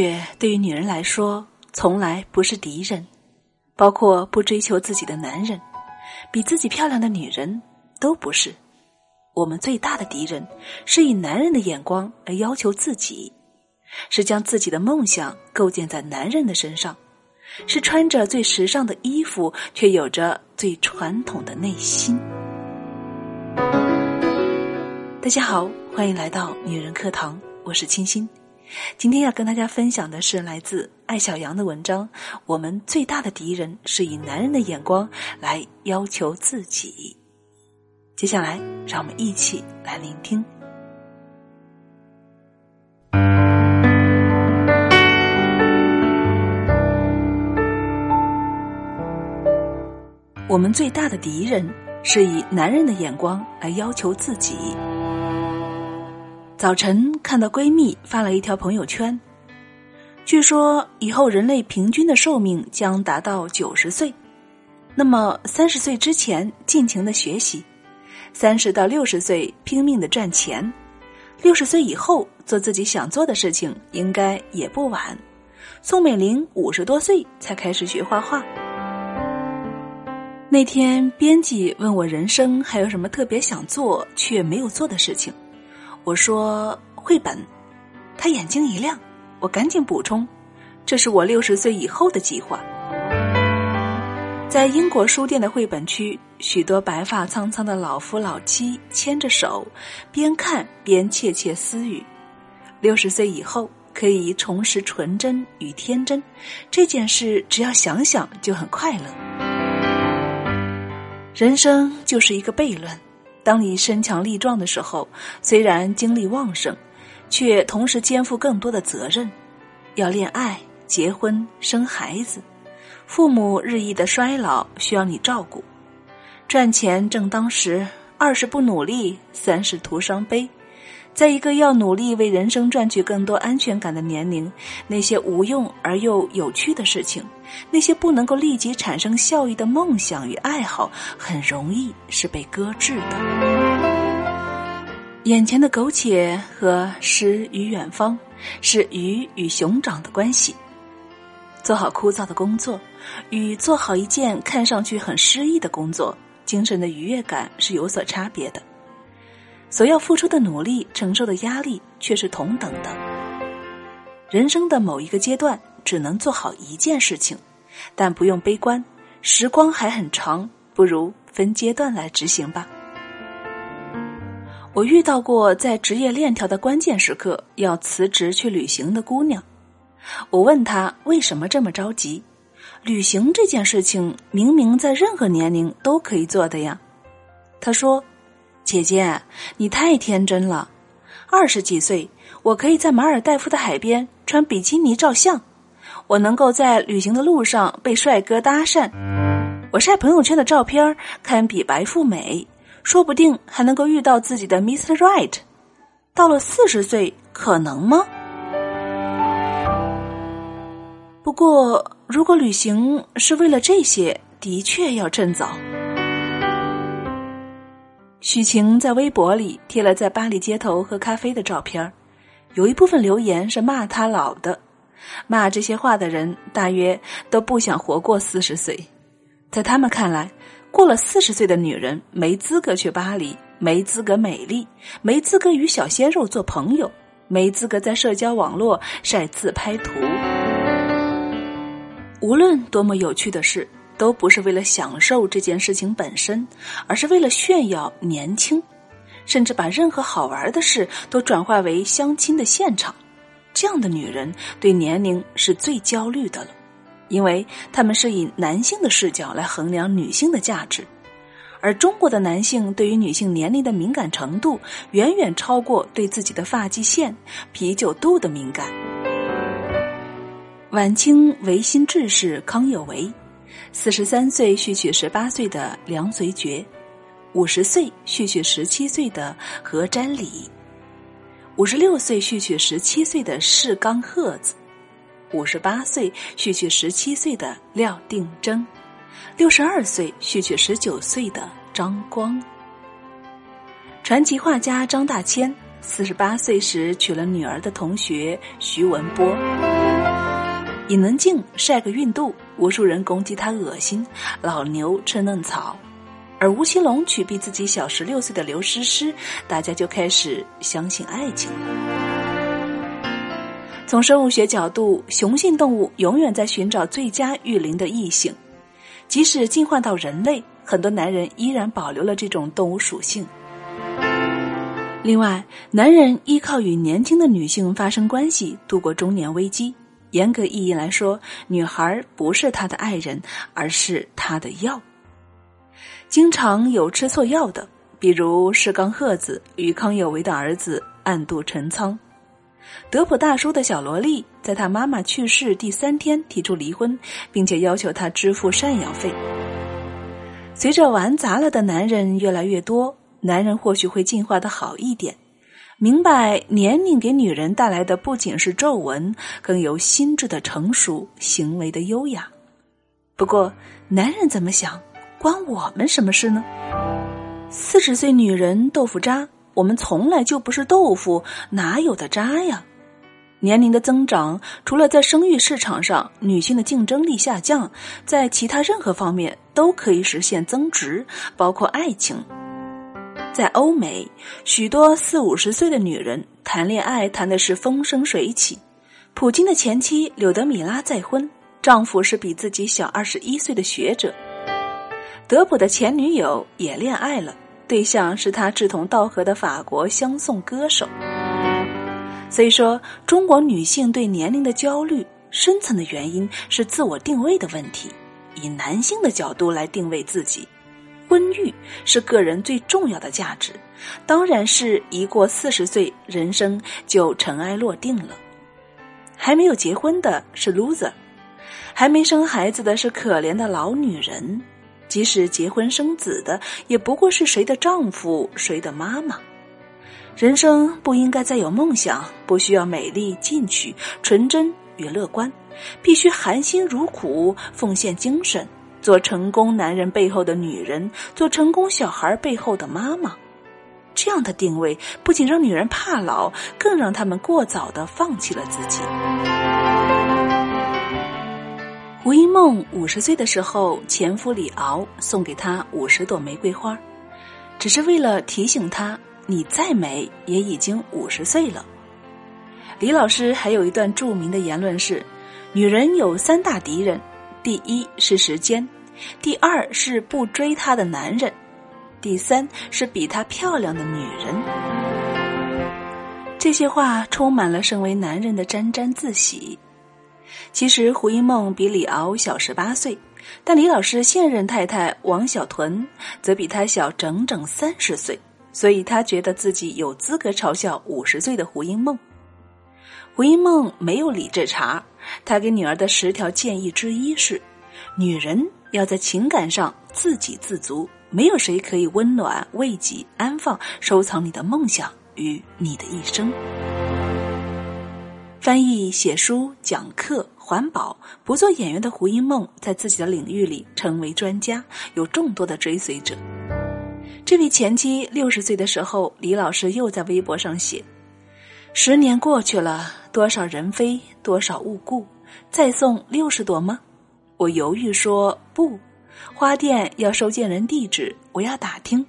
月对于女人来说从来不是敌人，包括不追求自己的男人，比自己漂亮的女人都不是。我们最大的敌人是以男人的眼光来要求自己，是将自己的梦想构建在男人的身上，是穿着最时尚的衣服却有着最传统的内心。大家好，欢迎来到女人课堂，我是清新。今天要跟大家分享的是来自艾小羊的文章。我们最大的敌人是以男人的眼光来要求自己。接下来，让我们一起来聆听。我们最大的敌人是以男人的眼光来要求自己。早晨看到闺蜜发了一条朋友圈，据说以后人类平均的寿命将达到九十岁，那么三十岁之前尽情的学习。三十到六十岁拼命的赚钱，六十岁以后做自己想做的事情，应该也不晚。宋美龄五十多岁才开始学画画。那天编辑问我人生还有什么特别想做却没有做的事情，我说绘本。他眼睛一亮，我赶紧补充，这是我六十岁以后的计划。在英国书店的绘本区，许多白发苍苍的老夫老妻牵着手，边看边窃窃私语。六十岁以后可以重拾纯真与天真，这件事只要想想就很快乐。人生就是一个悖论，当你身强力壮的时候，虽然精力旺盛，却同时肩负更多的责任，要恋爱、结婚、生孩子。父母日益的衰老，需要你照顾。赚钱正当时，二是不努力，三是徒伤悲。在一个要努力为人生赚取更多安全感的年龄，那些无用而又有趣的事情，那些不能够立即产生效益的梦想与爱好，很容易是被搁置的。眼前的苟且和诗与远方，是鱼与熊掌的关系。做好枯燥的工作，与做好一件看上去很诗意的工作，精神的愉悦感是有所差别的。所要付出的努力、承受的压力却是同等的。人生的某一个阶段只能做好一件事情，但不用悲观，时光还很长，不如分阶段来执行吧。我遇到过在职业链条的关键时刻要辞职去旅行的姑娘。我问她为什么这么着急？旅行这件事情明明在任何年龄都可以做的呀。她说：“姐姐，你太天真了。二十几岁，我可以在马尔代夫的海边穿比基尼照相，我能够在旅行的路上被帅哥搭讪，我晒朋友圈的照片堪比白富美，说不定还能够遇到自己的 Mr. Right。到了四十岁，可能吗？”不过，如果旅行是为了这些，的确要趁早。许晴在微博里贴了在巴黎街头喝咖啡的照片有一部分留言是骂她老的，骂这些话的人大约都不想活过四十岁。在他们看来，过了四十岁的女人没资格去巴黎，没资格美丽，没资格与小鲜肉做朋友，没资格在社交网络晒自拍图。无论多么有趣的事，都不是为了享受这件事情本身，而是为了炫耀年轻，甚至把任何好玩的事都转化为相亲的现场。这样的女人对年龄是最焦虑的了，因为他们是以男性的视角来衡量女性的价值，而中国的男性对于女性年龄的敏感程度，远远超过对自己的发际线、啤酒肚的敏感。晚清维新志士康有为，四十三岁续娶十八岁的梁随觉，五十岁续娶十七岁的何占礼，五十六岁续娶十七岁的释刚鹤子，五十八岁续娶十七岁的廖定铮，六十二岁续娶十九岁的张光。传奇画家张大千四十八岁时娶了女儿的同学徐文波。尹能静晒个孕肚，无数人攻击她恶心；老牛吃嫩草，而吴奇隆娶比自己小十六岁的刘诗诗，大家就开始相信爱情了。从生物学角度，雄性动物永远在寻找最佳育龄的异性，即使进化到人类，很多男人依然保留了这种动物属性。另外，男人依靠与年轻的女性发生关系度过中年危机。严格意义来说，女孩不是他的爱人，而是他的药。经常有吃错药的，比如石刚鹤子与康有为的儿子暗度陈仓。德普大叔的小萝莉在他妈妈去世第三天提出离婚，并且要求他支付赡养费。随着玩砸了的男人越来越多。男人或许会进化的好一点，明白年龄给女人带来的不仅是皱纹，更有心智的成熟、行为的优雅。不过，男人怎么想，关我们什么事呢？四十岁女人豆腐渣，我们从来就不是豆腐，哪有的渣呀？年龄的增长，除了在生育市场上女性的竞争力下降，在其他任何方面都可以实现增值，包括爱情。在欧美，许多四五十岁的女人谈恋爱谈的是风生水起。普京的前妻柳德米拉再婚，丈夫是比自己小二十一岁的学者。德普的前女友也恋爱了，对象是他志同道合的法国相送歌手。所以说，中国女性对年龄的焦虑，深层的原因是自我定位的问题，以男性的角度来定位自己。婚育是个人最重要的价值，当然是一过四十岁，人生就尘埃落定了。还没有结婚的是 loser，还没生孩子的是可怜的老女人，即使结婚生子的，也不过是谁的丈夫，谁的妈妈。人生不应该再有梦想，不需要美丽、进取、纯真与乐观，必须含辛茹苦，奉献精神。做成功男人背后的女人，做成功小孩背后的妈妈，这样的定位不仅让女人怕老，更让他们过早的放弃了自己。胡因梦五十岁的时候，前夫李敖送给她五十朵玫瑰花，只是为了提醒她，你再美也已经五十岁了。李老师还有一段著名的言论是：女人有三大敌人。第一是时间，第二是不追她的男人，第三是比她漂亮的女人。这些话充满了身为男人的沾沾自喜。其实胡因梦比李敖小十八岁，但李老师现任太太王小屯则比他小整整三十岁，所以他觉得自己有资格嘲笑五十岁的胡因梦。胡因梦没有理这茬。他给女儿的十条建议之一是：女人要在情感上自给自足，没有谁可以温暖、慰藉、安放、收藏你的梦想与你的一生。翻译、写书、讲课、环保，不做演员的胡因梦，在自己的领域里成为专家，有众多的追随者。这位前妻六十岁的时候，李老师又在微博上写。十年过去了，多少人非，多少物故，再送六十朵吗？我犹豫说不，花店要收件人地址，我要打听。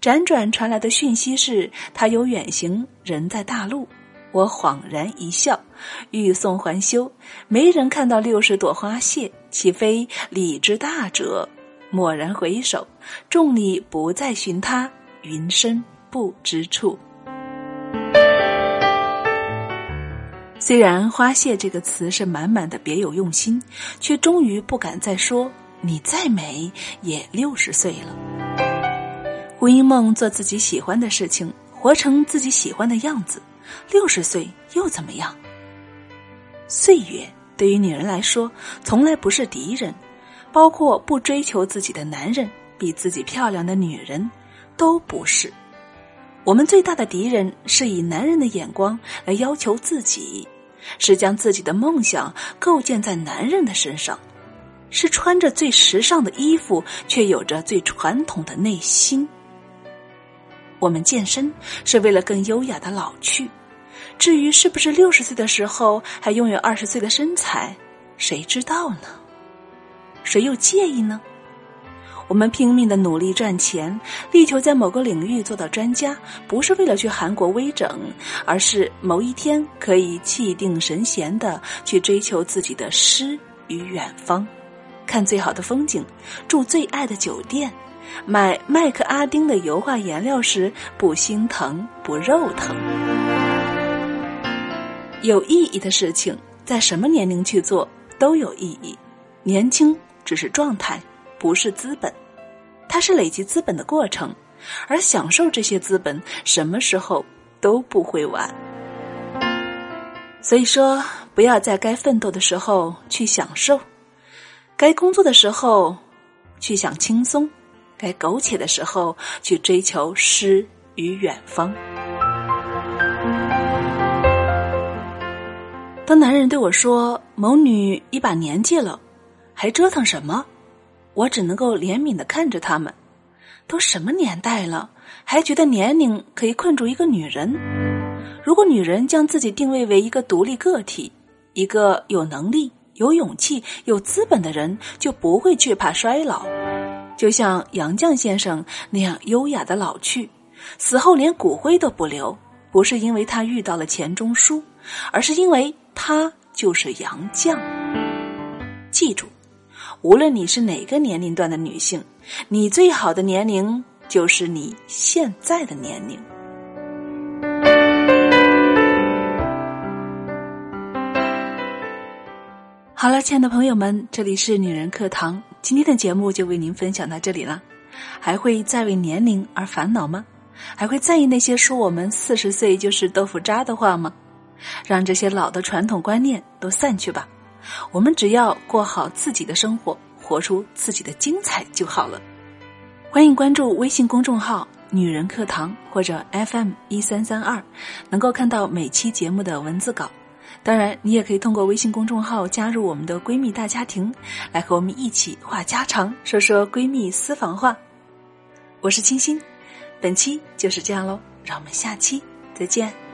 辗转传来的讯息是他有远行，人在大陆。我恍然一笑，欲送还休，没人看到六十朵花谢，岂非礼之大者？蓦然回首，众里不再寻他，云深不知处。虽然“花谢”这个词是满满的别有用心，却终于不敢再说“你再美也六十岁了”。胡因梦做自己喜欢的事情，活成自己喜欢的样子，六十岁又怎么样？岁月对于女人来说，从来不是敌人，包括不追求自己的男人、比自己漂亮的女人，都不是。我们最大的敌人是以男人的眼光来要求自己，是将自己的梦想构建在男人的身上，是穿着最时尚的衣服却有着最传统的内心。我们健身是为了更优雅的老去，至于是不是六十岁的时候还拥有二十岁的身材，谁知道呢？谁又介意呢？我们拼命的努力赚钱，力求在某个领域做到专家，不是为了去韩国微整，而是某一天可以气定神闲的去追求自己的诗与远方，看最好的风景，住最爱的酒店，买麦克阿丁的油画颜料时不心疼不肉疼。有意义的事情，在什么年龄去做都有意义。年轻只是状态。不是资本，它是累积资本的过程，而享受这些资本，什么时候都不会晚。所以说，不要在该奋斗的时候去享受，该工作的时候去想轻松，该苟且的时候去追求诗与远方。当男人对我说：“某女一把年纪了，还折腾什么？”我只能够怜悯的看着他们，都什么年代了，还觉得年龄可以困住一个女人？如果女人将自己定位为一个独立个体，一个有能力、有勇气、有资本的人，就不会惧怕衰老，就像杨绛先生那样优雅的老去，死后连骨灰都不留，不是因为他遇到了钱钟书，而是因为他就是杨绛。记住。无论你是哪个年龄段的女性，你最好的年龄就是你现在的年龄。好了，亲爱的朋友们，这里是女人课堂，今天的节目就为您分享到这里了。还会再为年龄而烦恼吗？还会在意那些说我们四十岁就是豆腐渣的话吗？让这些老的传统观念都散去吧。我们只要过好自己的生活，活出自己的精彩就好了。欢迎关注微信公众号“女人课堂”或者 FM 一三三二，能够看到每期节目的文字稿。当然，你也可以通过微信公众号加入我们的闺蜜大家庭，来和我们一起话家常，说说闺蜜私房话。我是清新，本期就是这样喽，让我们下期再见。